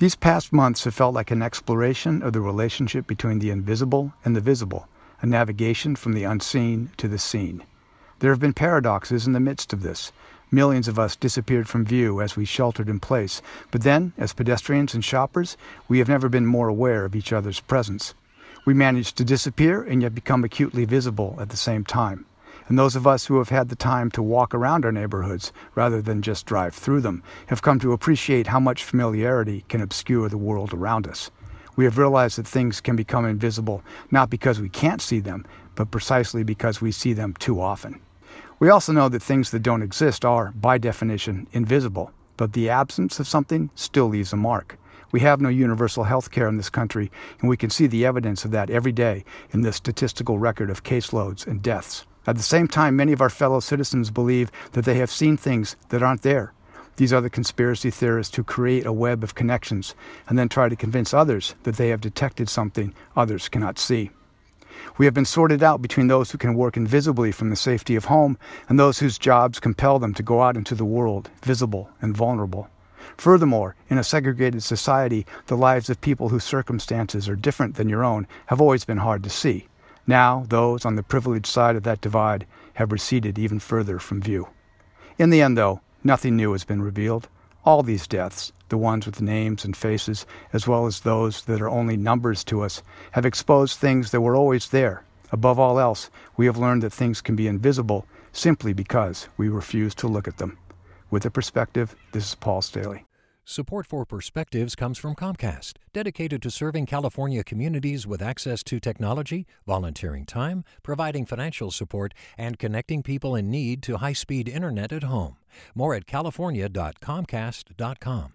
These past months have felt like an exploration of the relationship between the invisible and the visible, a navigation from the unseen to the seen. There have been paradoxes in the midst of this. Millions of us disappeared from view as we sheltered in place, but then, as pedestrians and shoppers, we have never been more aware of each other's presence. We managed to disappear and yet become acutely visible at the same time. And those of us who have had the time to walk around our neighborhoods rather than just drive through them have come to appreciate how much familiarity can obscure the world around us. We have realized that things can become invisible not because we can't see them, but precisely because we see them too often. We also know that things that don't exist are, by definition, invisible, but the absence of something still leaves a mark. We have no universal health care in this country, and we can see the evidence of that every day in the statistical record of caseloads and deaths. At the same time, many of our fellow citizens believe that they have seen things that aren't there. These are the conspiracy theorists who create a web of connections and then try to convince others that they have detected something others cannot see. We have been sorted out between those who can work invisibly from the safety of home and those whose jobs compel them to go out into the world, visible and vulnerable. Furthermore, in a segregated society, the lives of people whose circumstances are different than your own have always been hard to see. Now, those on the privileged side of that divide have receded even further from view. In the end, though, nothing new has been revealed. All these deaths, the ones with names and faces, as well as those that are only numbers to us, have exposed things that were always there. Above all else, we have learned that things can be invisible simply because we refuse to look at them. With a perspective, this is Paul Staley. Support for Perspectives comes from Comcast, dedicated to serving California communities with access to technology, volunteering time, providing financial support, and connecting people in need to high speed internet at home. More at california.comcast.com.